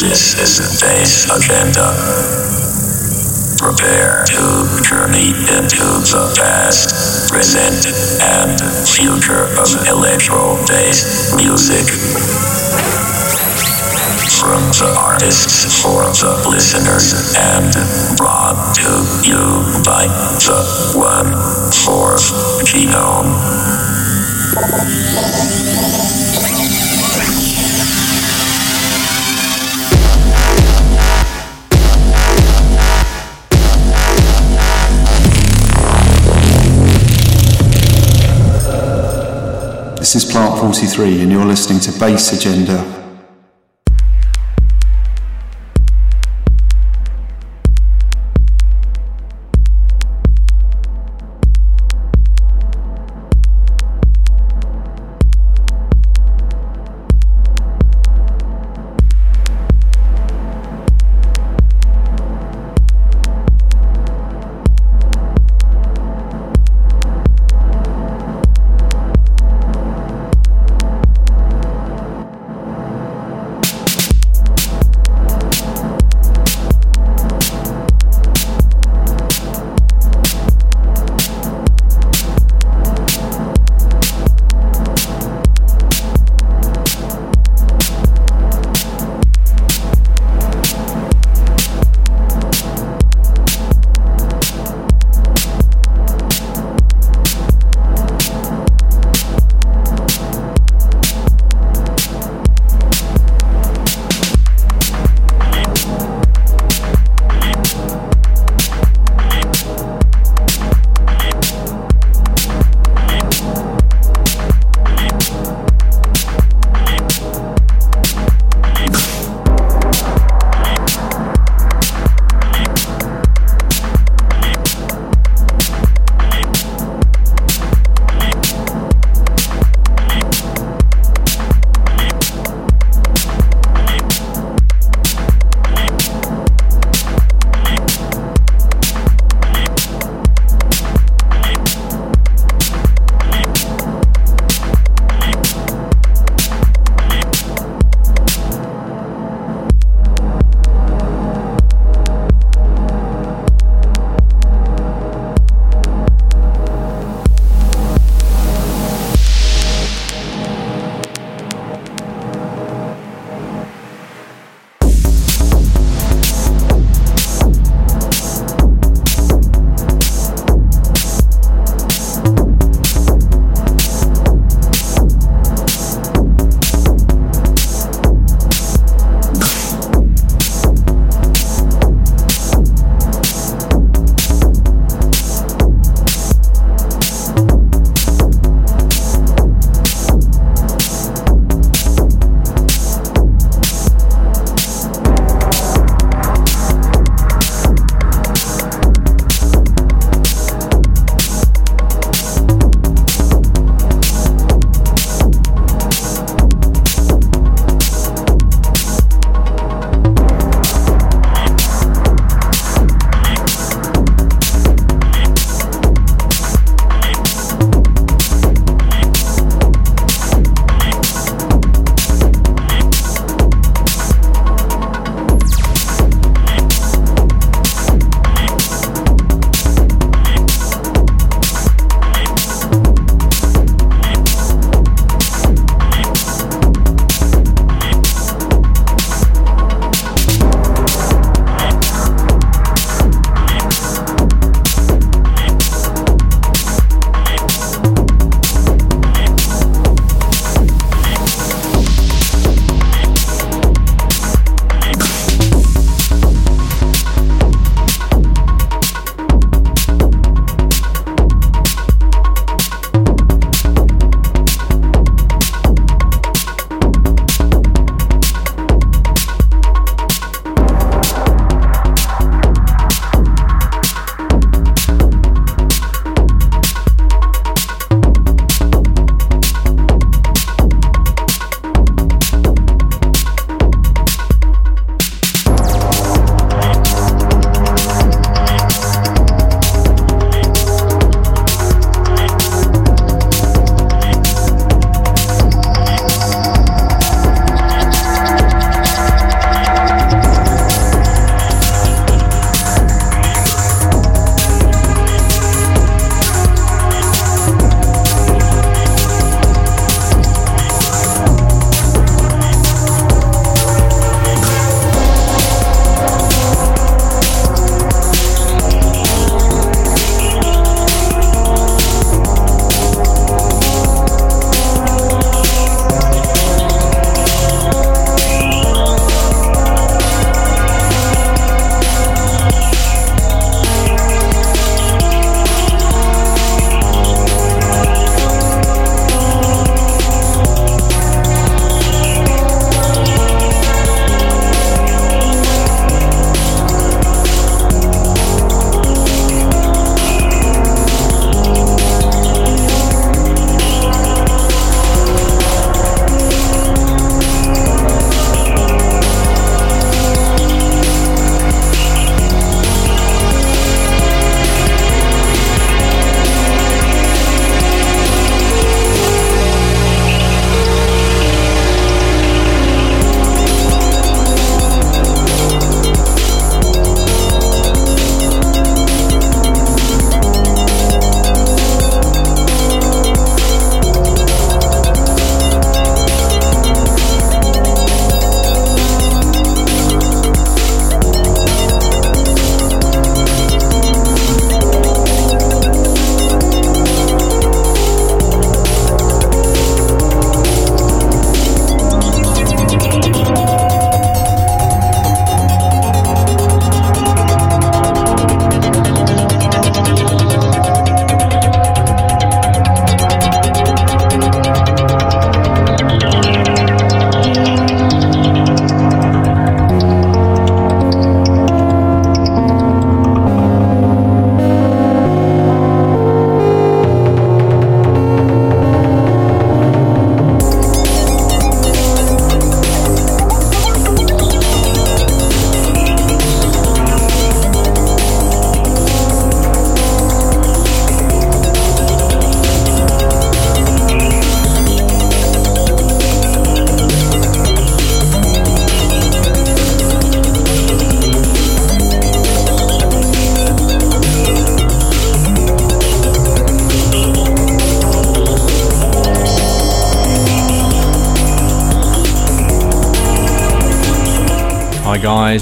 This is the Bass Agenda. Prepare to journey into the past, present, and future of electro bass music. From the artists for the listeners and brought to you by the One Fourth Genome. This is Plant 43, and you're listening to Bass Agenda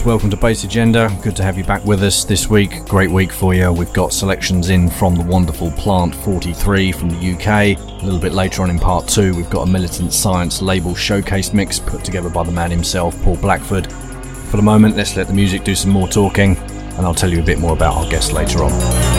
welcome to Bass Agenda. Good to have you back with us this week. Great week for you. We've got selections in from the wonderful Plant 43 from the UK. A little bit later on in part two, we've got a Militant Science label showcase mix put together by the man himself, Paul Blackford. For the moment, let's let the music do some more talking, and I'll tell you a bit more about our guest later on.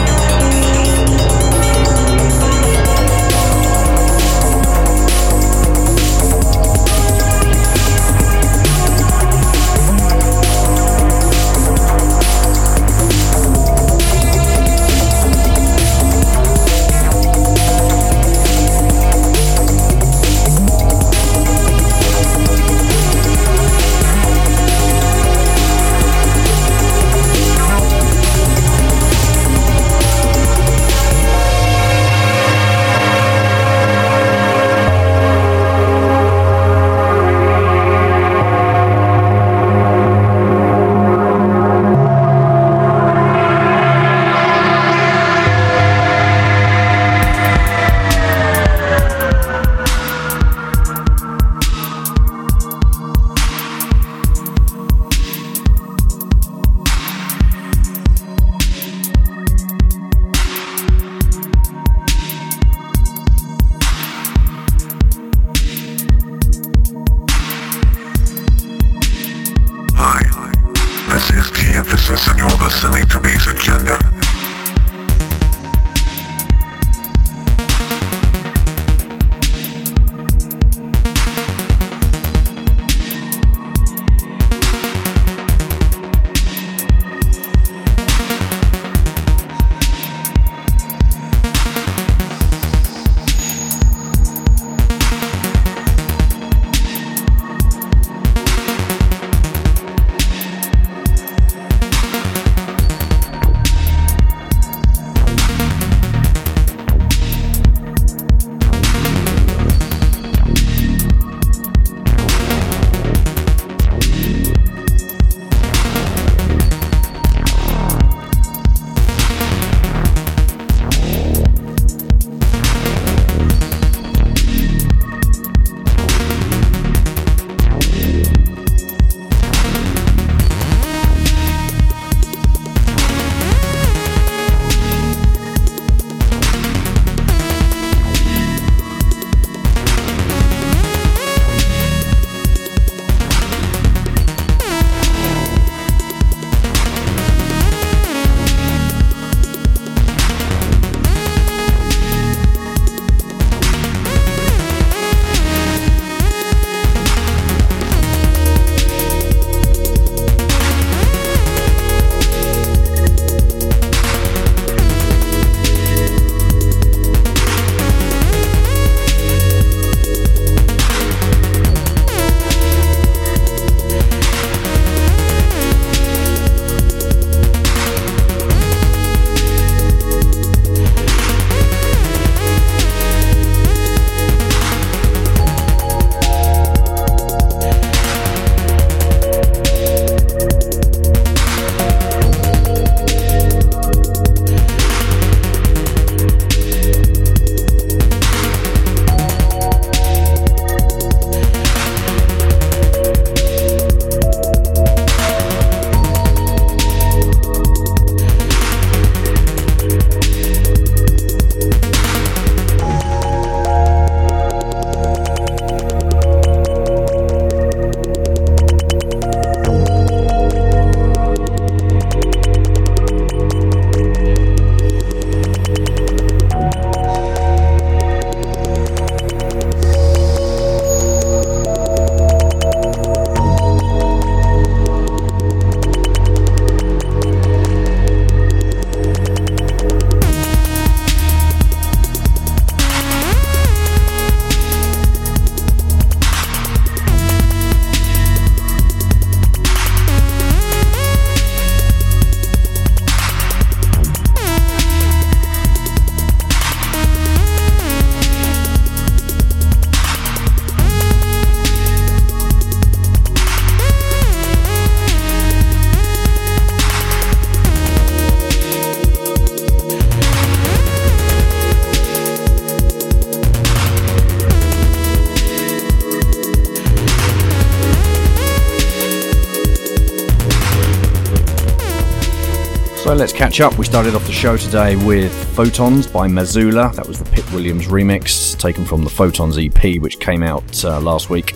Let's catch up. We started off the show today with Photons by Mazula. That was the Pip Williams remix taken from the Photons EP, which came out uh, last week.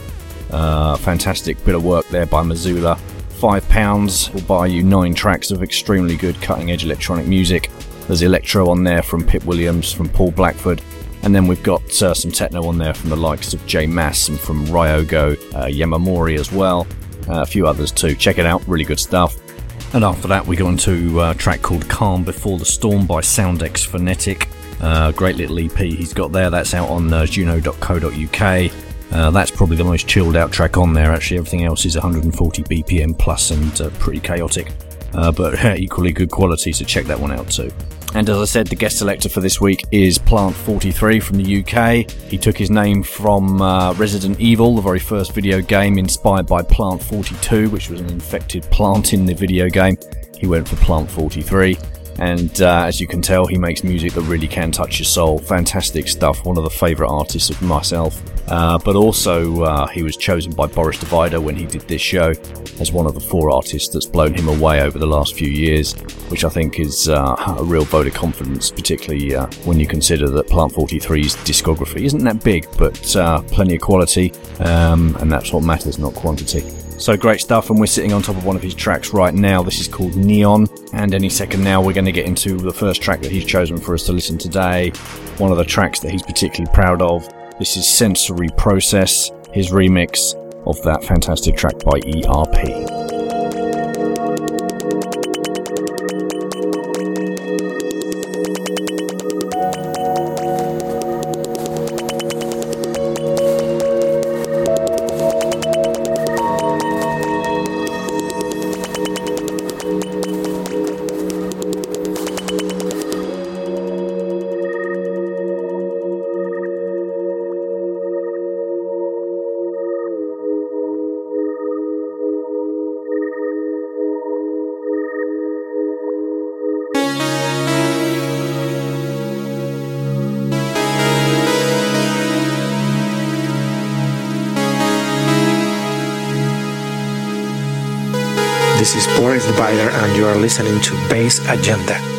Uh, fantastic bit of work there by Mazula. Five pounds will buy you nine tracks of extremely good cutting edge electronic music. There's electro on there from Pip Williams, from Paul Blackford, and then we've got uh, some techno on there from the likes of J Mass and from Ryogo uh, Yamamori as well. Uh, a few others too. Check it out, really good stuff. And after that, we go into a track called Calm Before the Storm by Soundex Phonetic. Uh, great little EP he's got there. That's out on uh, juno.co.uk. Uh, that's probably the most chilled out track on there. Actually, everything else is 140 BPM plus and uh, pretty chaotic, uh, but equally good quality. So check that one out too. And as I said, the guest selector for this week is Plant43 from the UK. He took his name from uh, Resident Evil, the very first video game inspired by Plant 42, which was an infected plant in the video game. He went for Plant 43. And uh, as you can tell, he makes music that really can touch your soul. Fantastic stuff. One of the favourite artists of myself. Uh, but also, uh, he was chosen by Boris Divider when he did this show as one of the four artists that's blown him away over the last few years, which I think is uh, a real vote of confidence, particularly uh, when you consider that Plant 43's discography isn't that big, but uh, plenty of quality, um, and that's what matters, not quantity. So great stuff, and we're sitting on top of one of his tracks right now. This is called Neon, and any second now we're going to get into the first track that he's chosen for us to listen today. One of the tracks that he's particularly proud of. This is Sensory Process, his remix of that fantastic track by ERP. Are listening to Bass Agenda.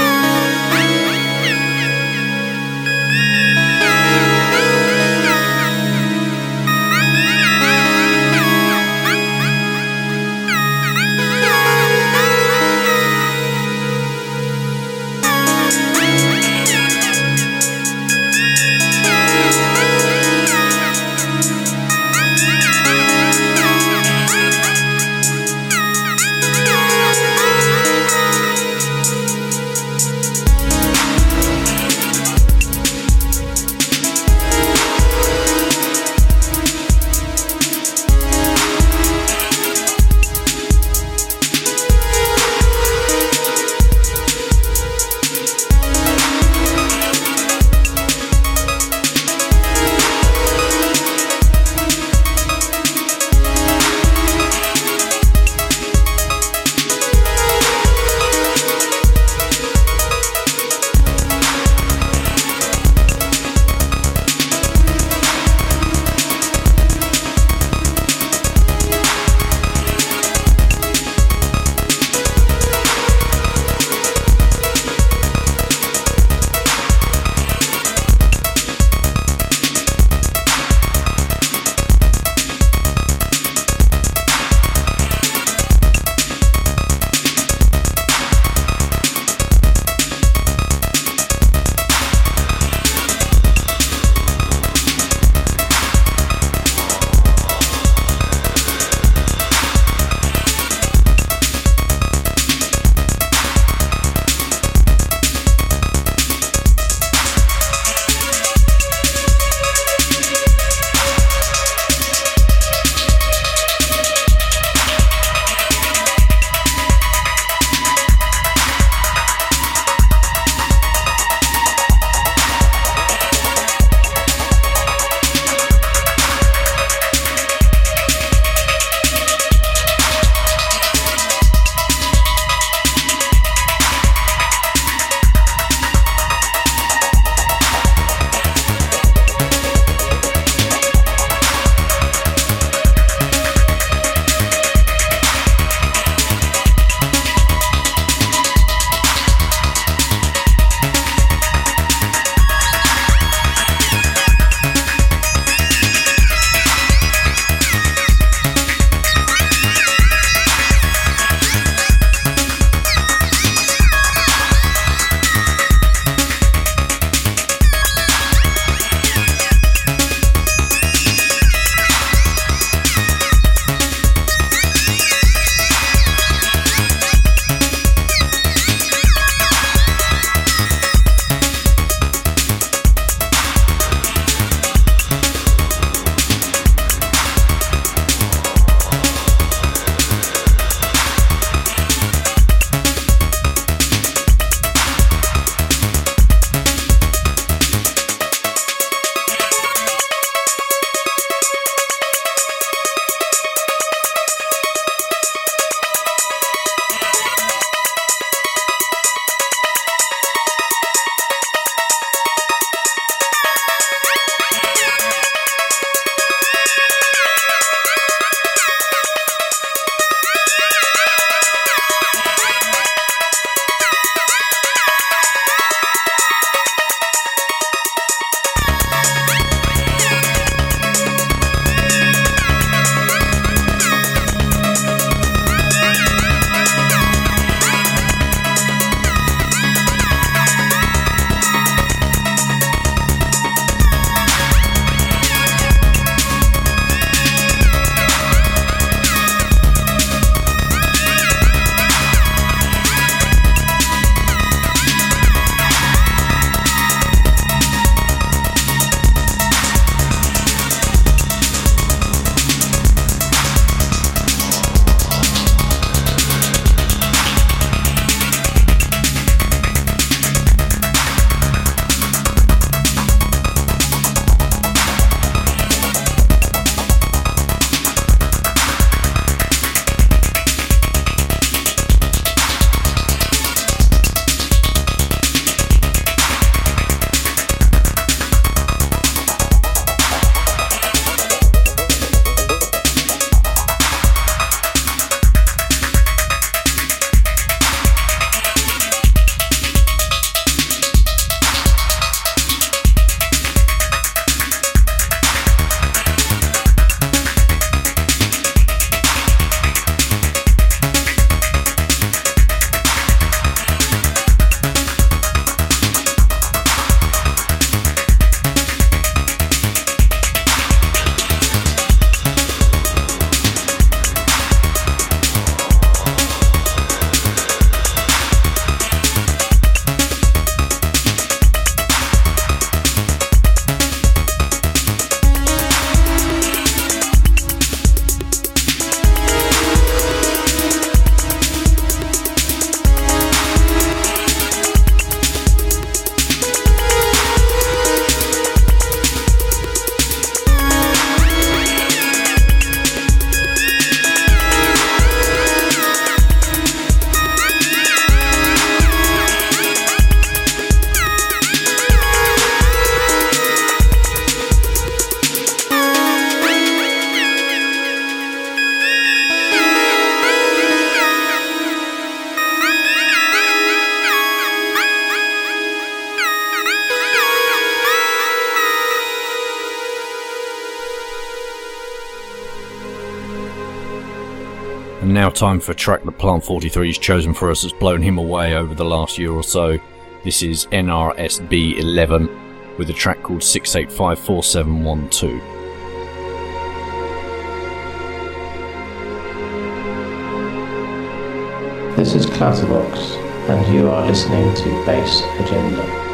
Now, time for a track that Plant 43 has chosen for us has blown him away over the last year or so. This is NRSB 11 with a track called 6854712. This is Clatterbox, and you are listening to Bass Agenda.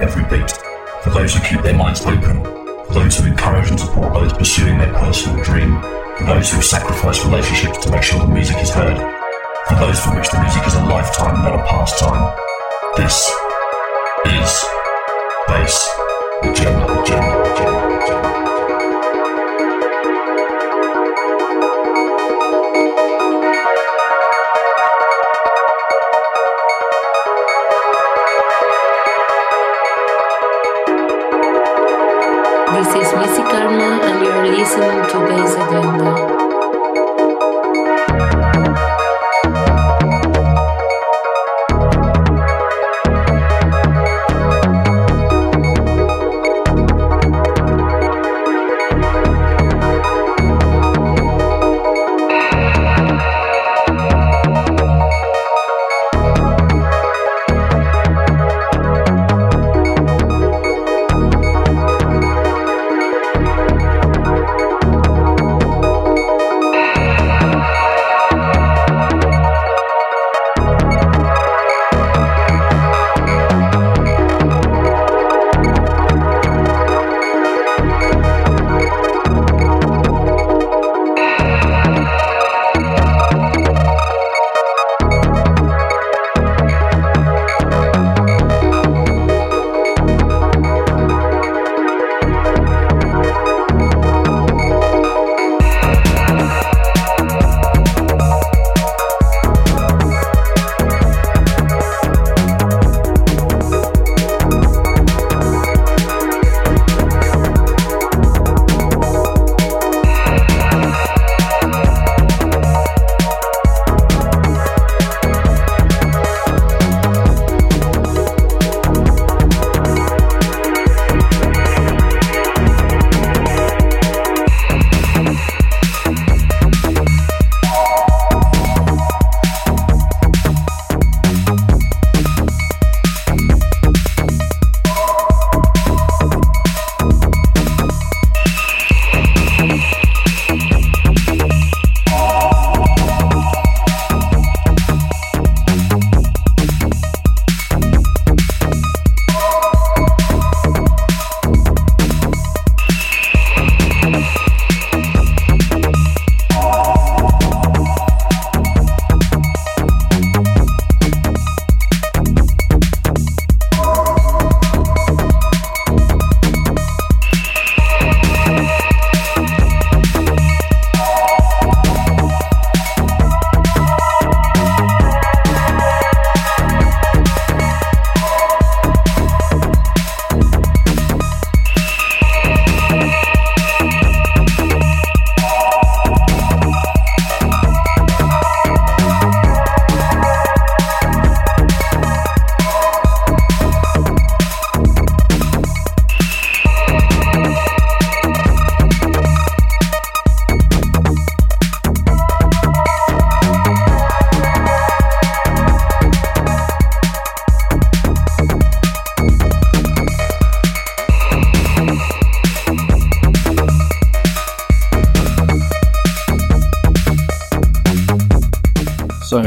every beat, for those who keep their minds open, for those who encourage and support those pursuing their personal dream, for those who sacrifice relationships to make sure the music is heard, for those for which the music is a lifetime, not a pastime. This is bass.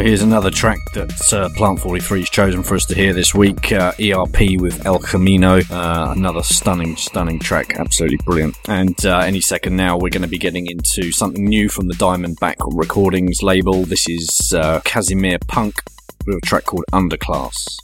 Here's another track that uh, Plant 43 has chosen for us to hear this week. Uh, ERP with El Camino. Uh, another stunning, stunning track. Absolutely brilliant. And uh, any second now, we're going to be getting into something new from the Diamondback Recordings label. This is uh, Casimir Punk with a track called Underclass.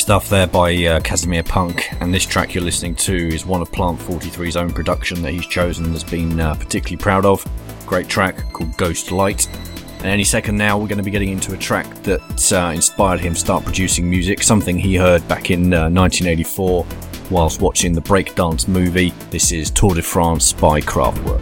Stuff there by uh, Casimir Punk, and this track you're listening to is one of Plant 43's own production that he's chosen and has been uh, particularly proud of. Great track called Ghost Light. And any second now, we're going to be getting into a track that uh, inspired him to start producing music, something he heard back in 1984 uh, whilst watching the breakdance movie. This is Tour de France by Kraftwerk.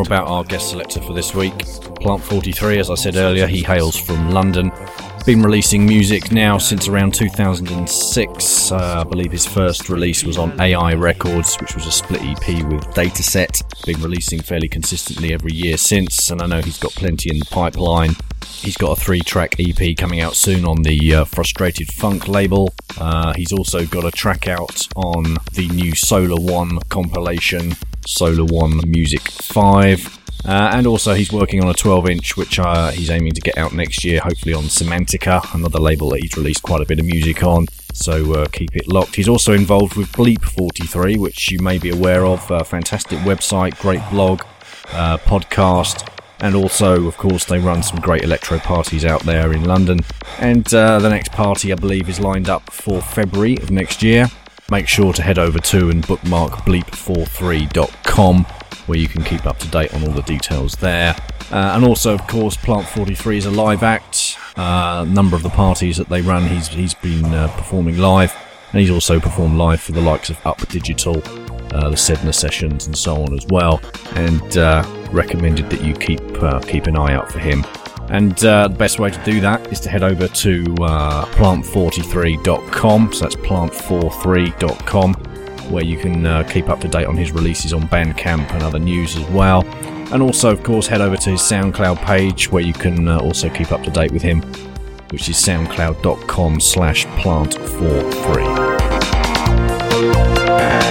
More about our guest selector for this week. Plant 43, as I said earlier, he hails from London. Been releasing music now since around 2006. Uh, I believe his first release was on AI Records, which was a split EP with Dataset. Been releasing fairly consistently every year since, and I know he's got plenty in the pipeline. He's got a three track EP coming out soon on the uh, Frustrated Funk label. Uh, he's also got a track out on the new Solar One compilation Solar One Music 5. Uh, and also, he's working on a 12 inch, which uh, he's aiming to get out next year, hopefully on Semantica, another label that he's released quite a bit of music on. So uh, keep it locked. He's also involved with Bleep 43, which you may be aware of. fantastic website, great blog, uh, podcast. And also, of course, they run some great electro parties out there in London. And uh, the next party, I believe, is lined up for February of next year make sure to head over to and bookmark bleep43.com where you can keep up to date on all the details there. Uh, and also, of course, Plant 43 is a live act. Uh, a number of the parties that they run, he's, he's been uh, performing live. And he's also performed live for the likes of Up Digital, uh, the Sedna sessions, and so on as well. And uh, recommended that you keep uh, keep an eye out for him. And uh, the best way to do that is to head over to uh, plant43.com. So that's plant43.com, where you can uh, keep up to date on his releases on Bandcamp and other news as well. And also, of course, head over to his SoundCloud page, where you can uh, also keep up to date with him, which is soundcloud.com slash plant43.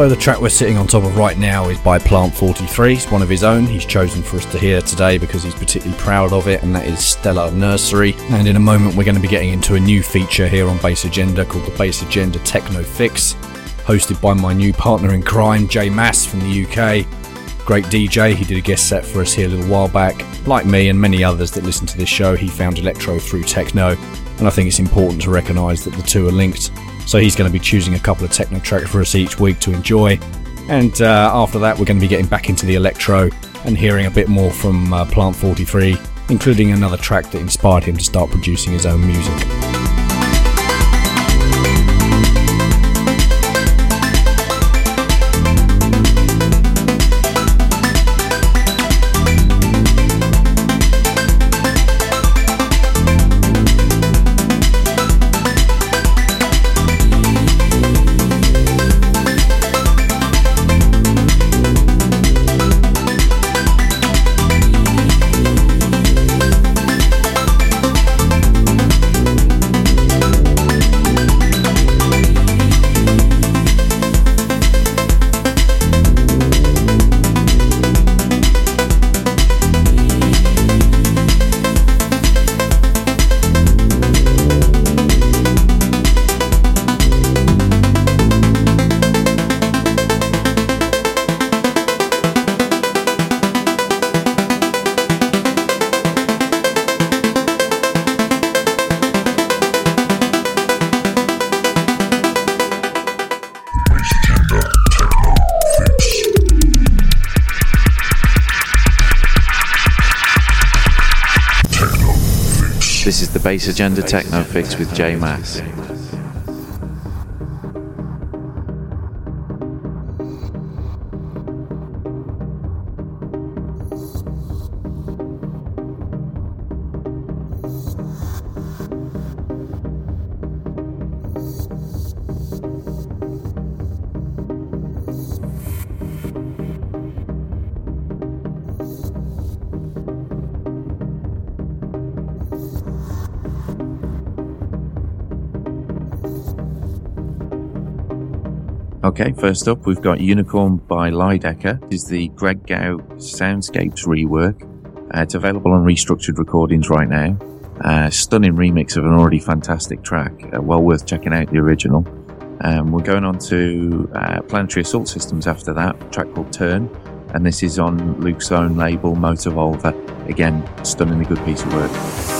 So the track we're sitting on top of right now is by Plant 43. It's one of his own. He's chosen for us to hear today because he's particularly proud of it, and that is Stellar Nursery. And in a moment, we're going to be getting into a new feature here on Bass Agenda called the Bass Agenda Techno Fix, hosted by my new partner in crime, Jay Mass from the UK. Great DJ, he did a guest set for us here a little while back. Like me and many others that listen to this show, he found electro through techno, and I think it's important to recognise that the two are linked. So he's going to be choosing a couple of techno tracks for us each week to enjoy. And uh, after that, we're going to be getting back into the electro and hearing a bit more from uh, Plant 43, including another track that inspired him to start producing his own music. Bass Agenda Techno Fix with J Mass. Okay, first up, we've got Unicorn by Lydecker. This is the Greg Gow Soundscapes rework. Uh, it's available on restructured recordings right now. Uh, stunning remix of an already fantastic track. Uh, well worth checking out the original. Um, we're going on to uh, Planetary Assault Systems after that, track called Turn. And this is on Luke's own label, Mote-Evolver. Again, stunningly good piece of work.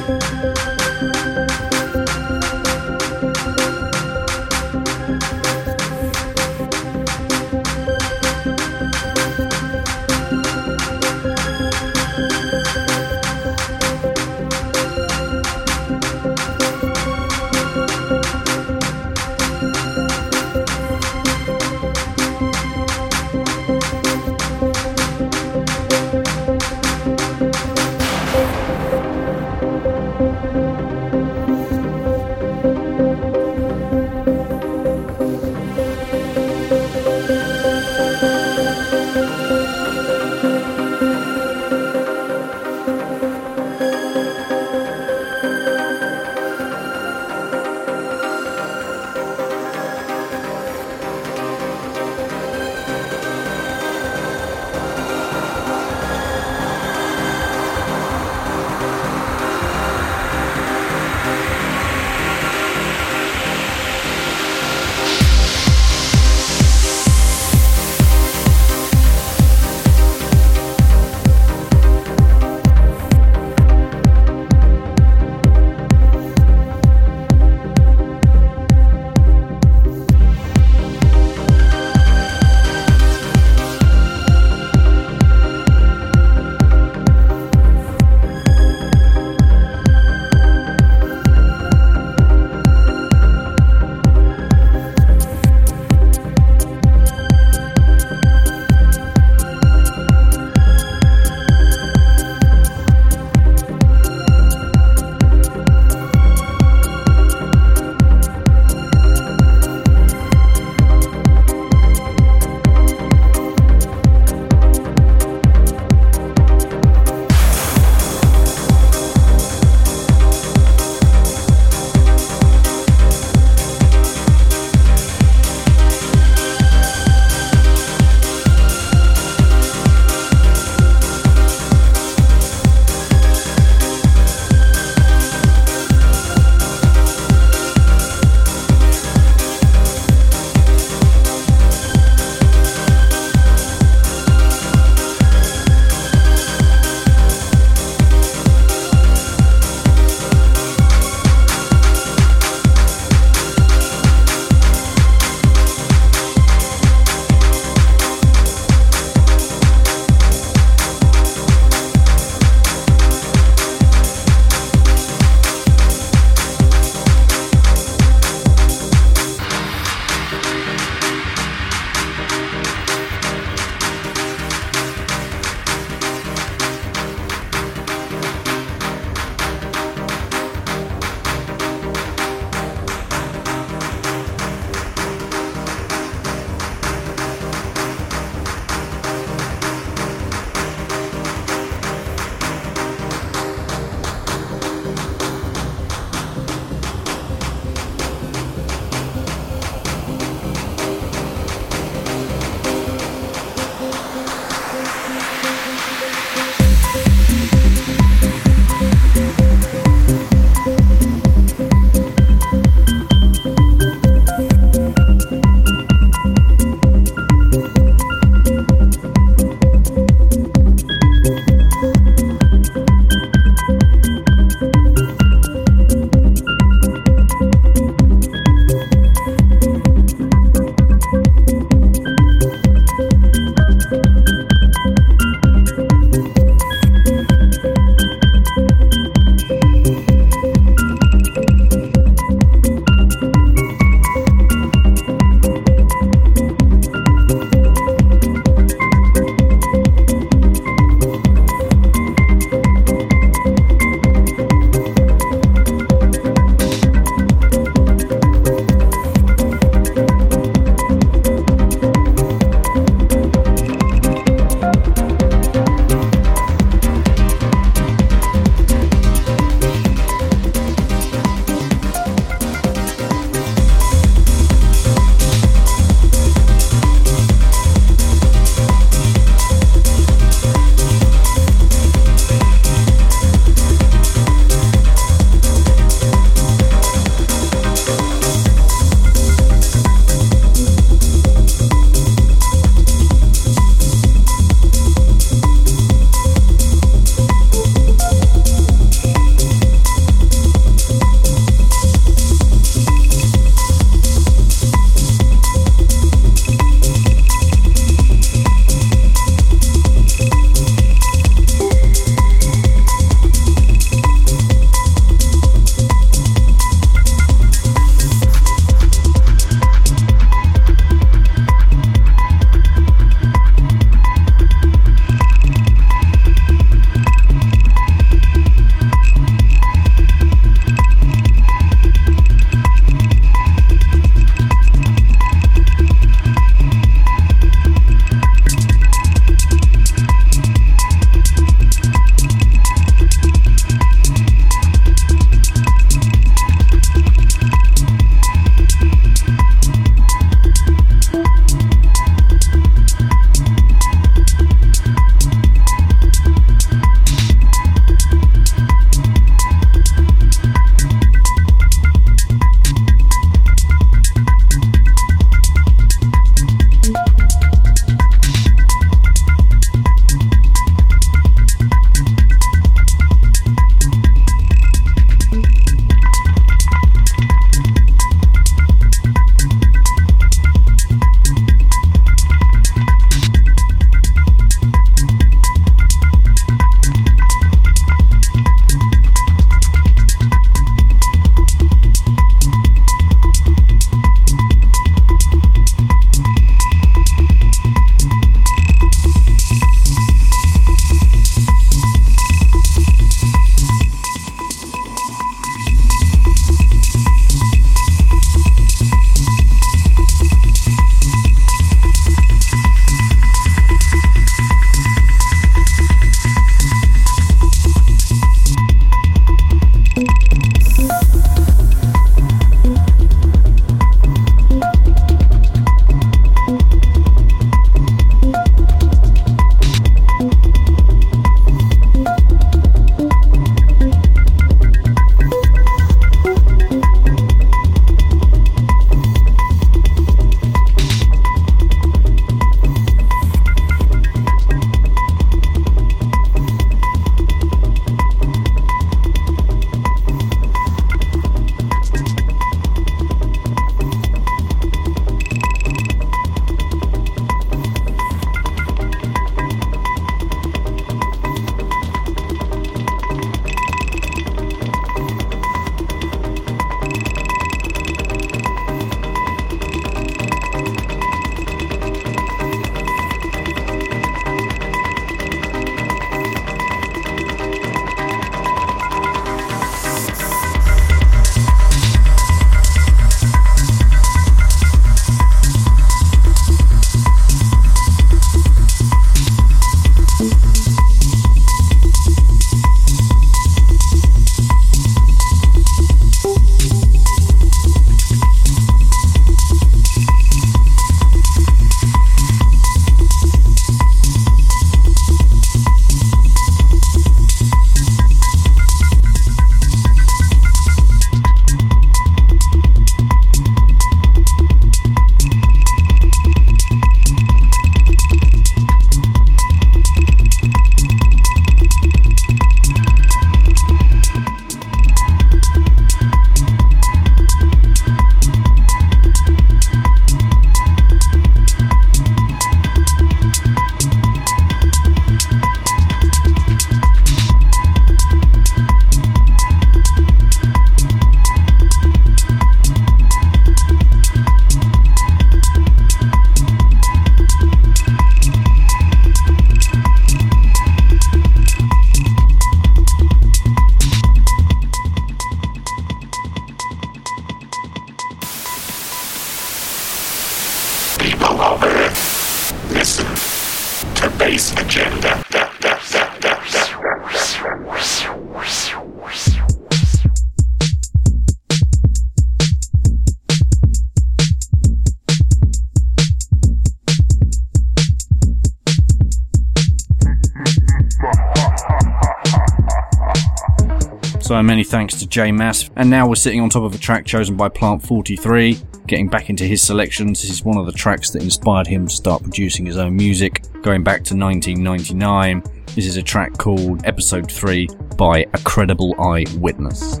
Thanks to J Mass. And now we're sitting on top of a track chosen by Plant 43, getting back into his selections. This is one of the tracks that inspired him to start producing his own music, going back to 1999. This is a track called Episode 3 by A Credible Eyewitness.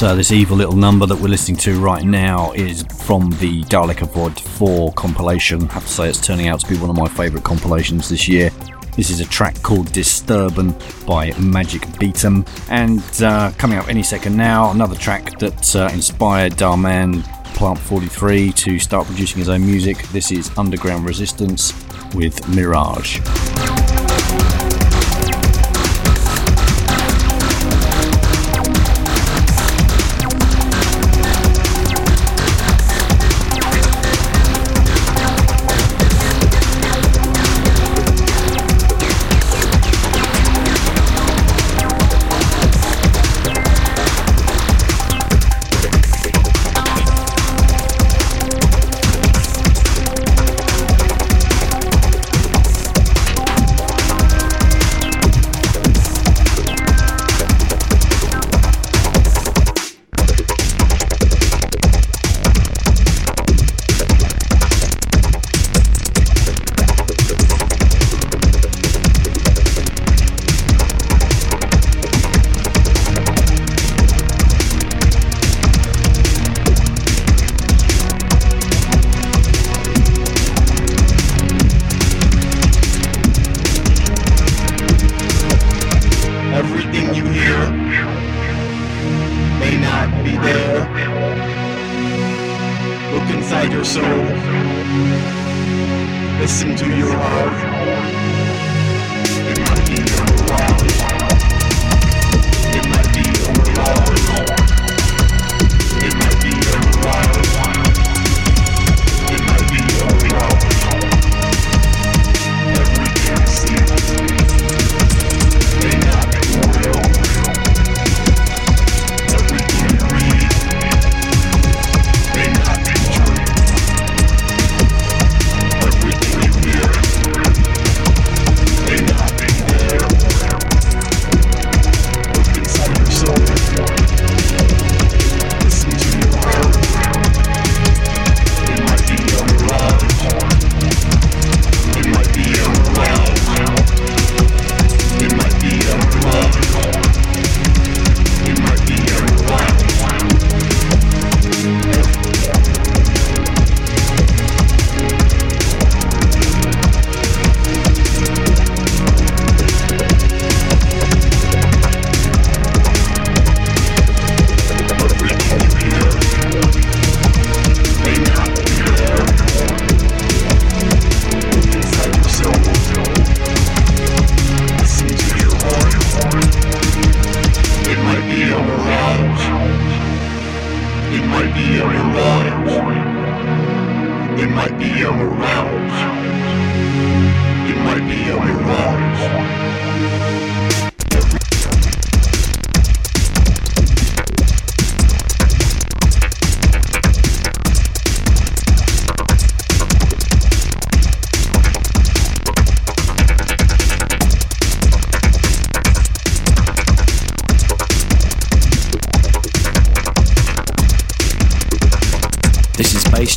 So this evil little number that we're listening to right now is from the Dalek Avoid 4 compilation. I have to say it's turning out to be one of my favourite compilations this year. This is a track called Disturban by Magic Beatum. And uh, coming up any second now, another track that uh, inspired Darman Plant 43 to start producing his own music. This is Underground Resistance with Mirage.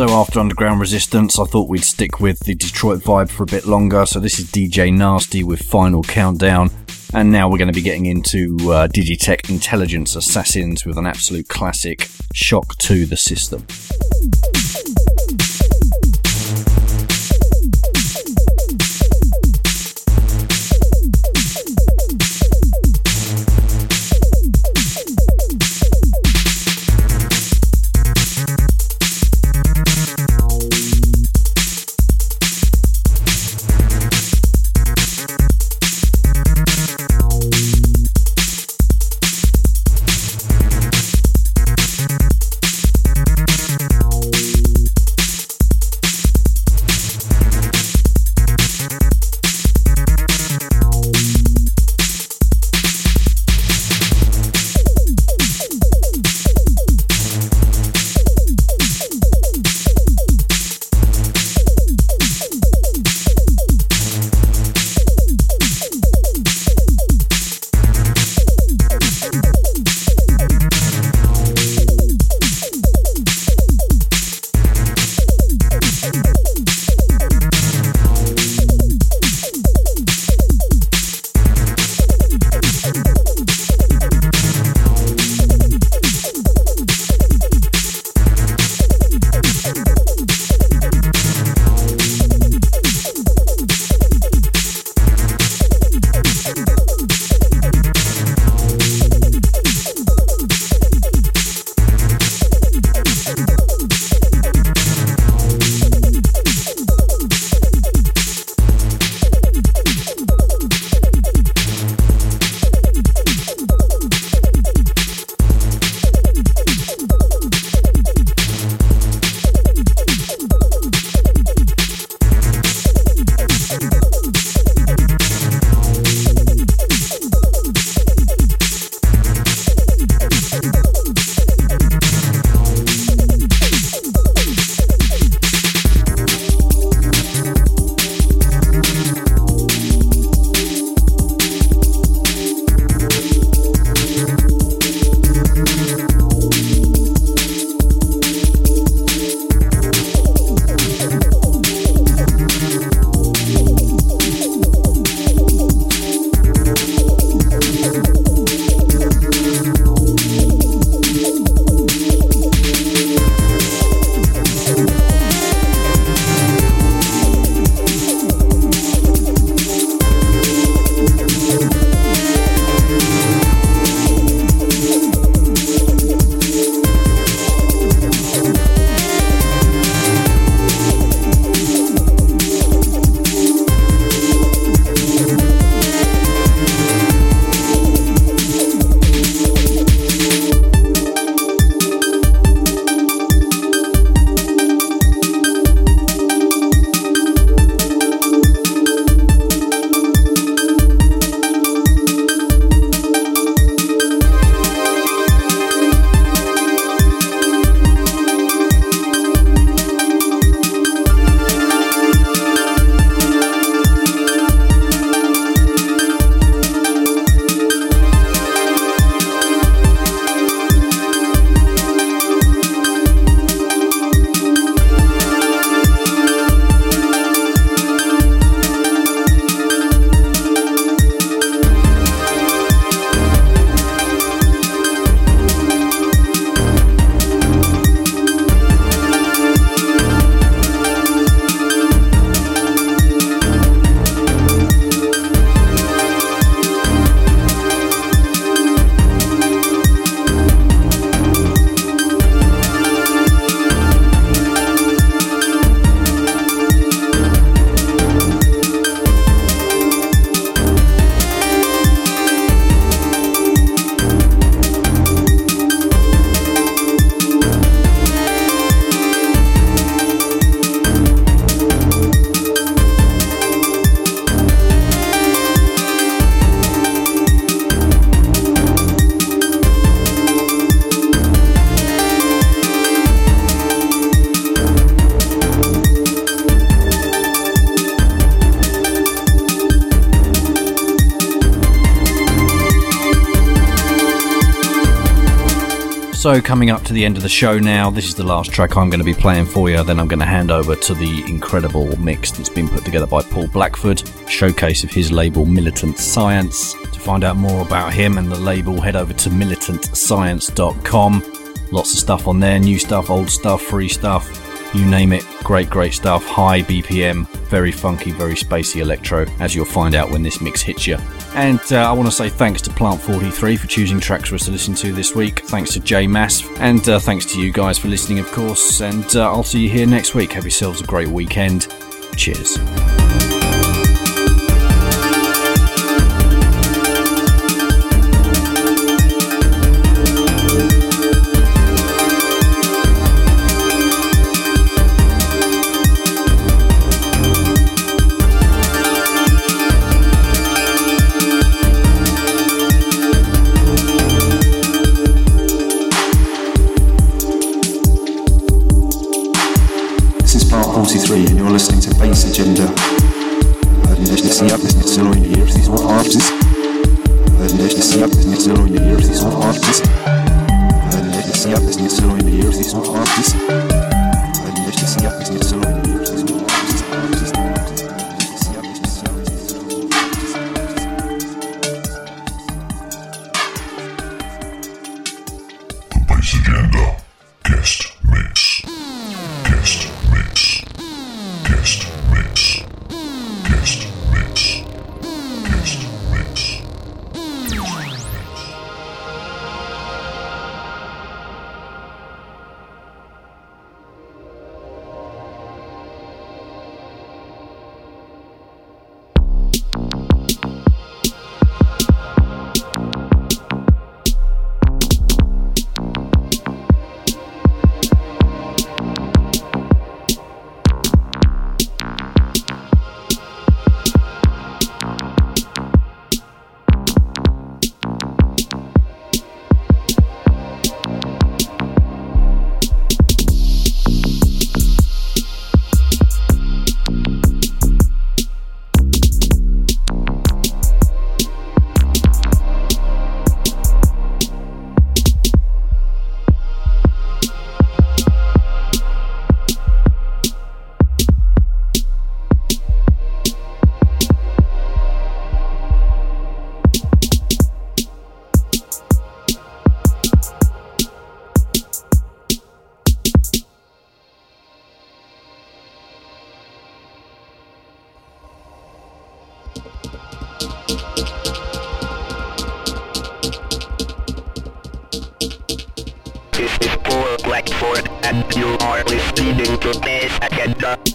So after Underground Resistance, I thought we'd stick with the Detroit vibe for a bit longer. So this is DJ Nasty with Final Countdown. And now we're going to be getting into uh, Digitech Intelligence Assassins with an absolute classic, Shock to the System. So, coming up to the end of the show now, this is the last track I'm going to be playing for you. Then I'm going to hand over to the incredible mix that's been put together by Paul Blackford, showcase of his label Militant Science. To find out more about him and the label, head over to militantscience.com. Lots of stuff on there new stuff, old stuff, free stuff, you name it. Great, great stuff. High BPM, very funky, very spacey electro, as you'll find out when this mix hits you. And uh, I want to say thanks to Plant 43 for choosing tracks for us to listen to this week. Thanks to J Mass, and uh, thanks to you guys for listening, of course. And uh, I'll see you here next week. Have yourselves a great weekend. Cheers. agenda. I've been listening up since the years, these were artists. for that you are listening to this agenda.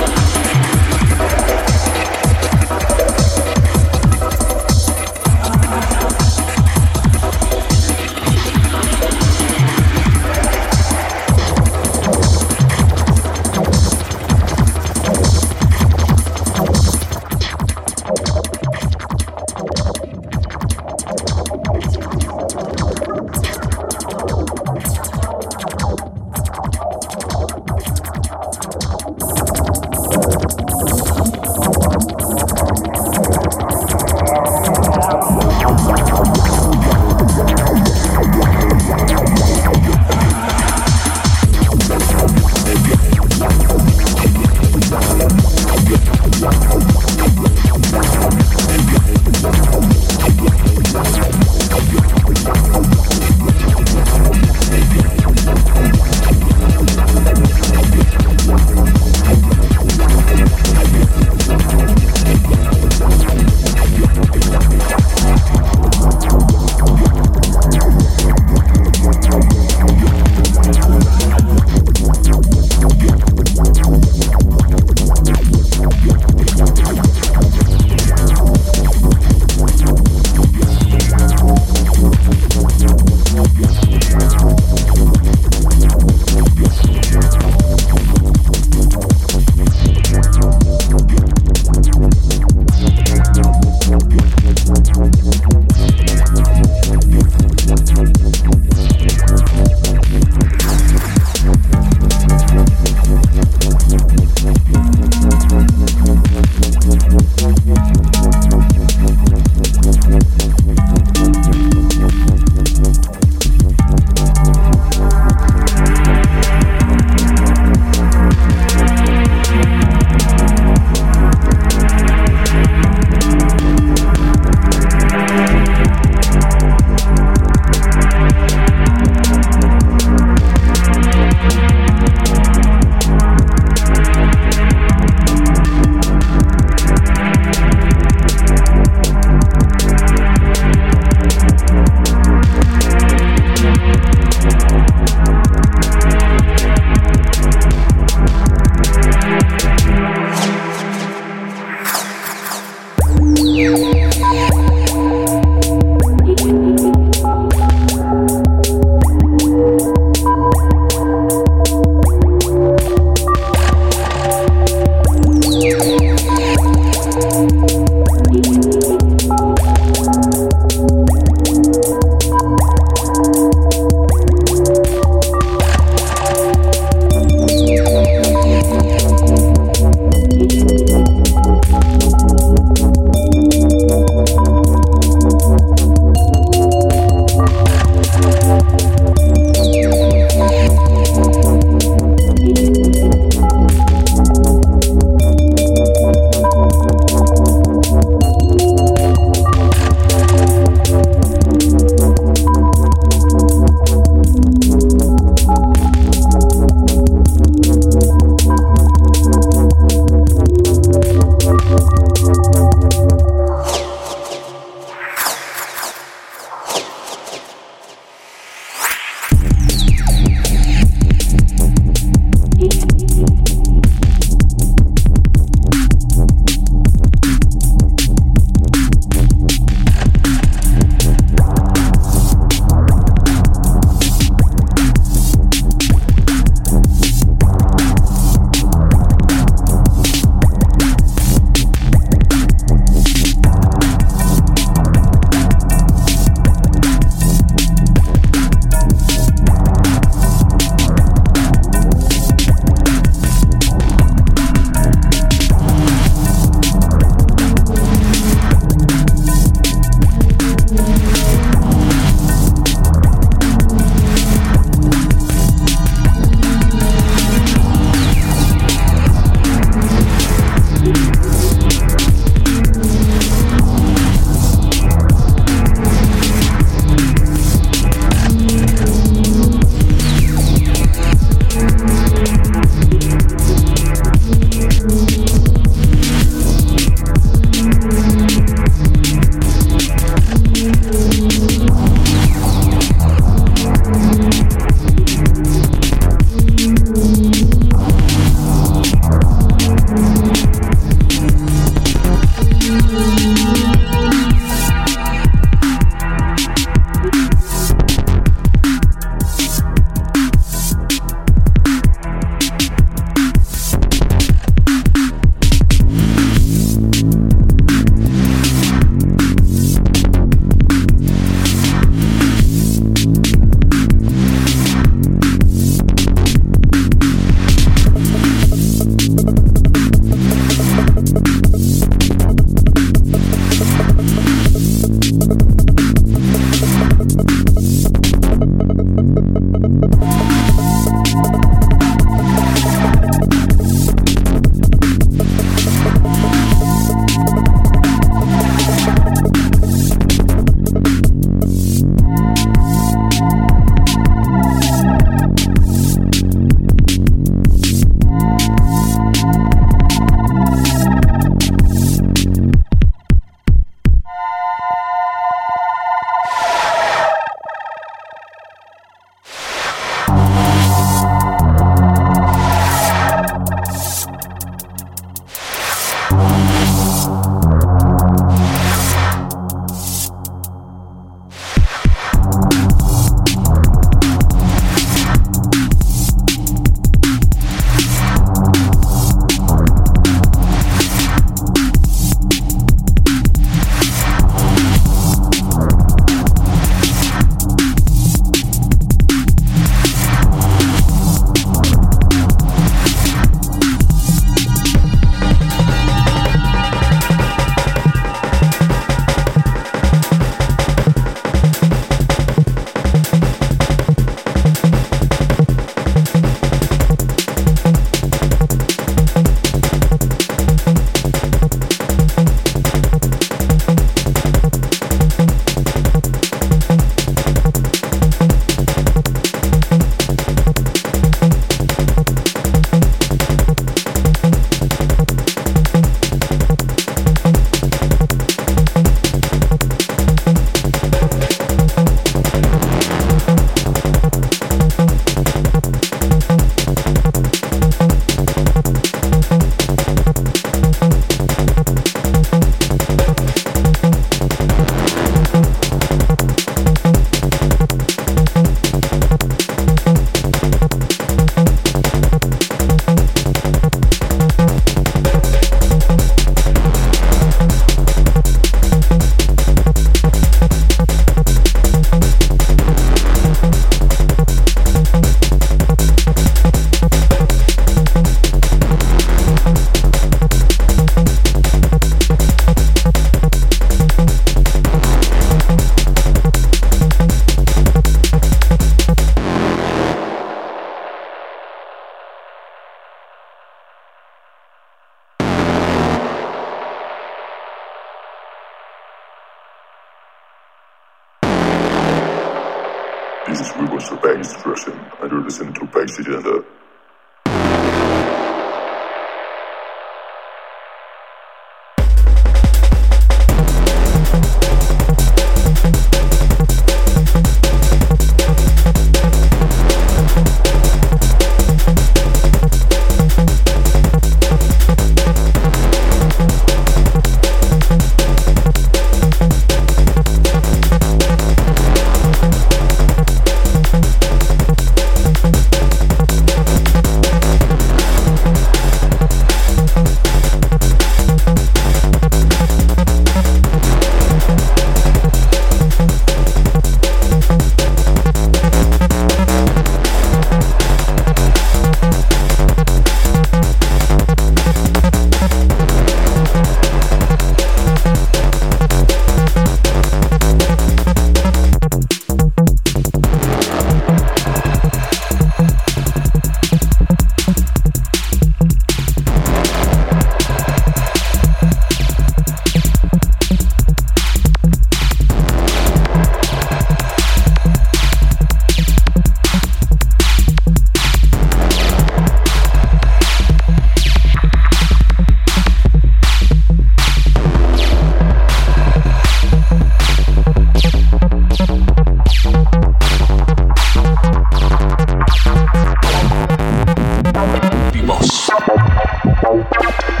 you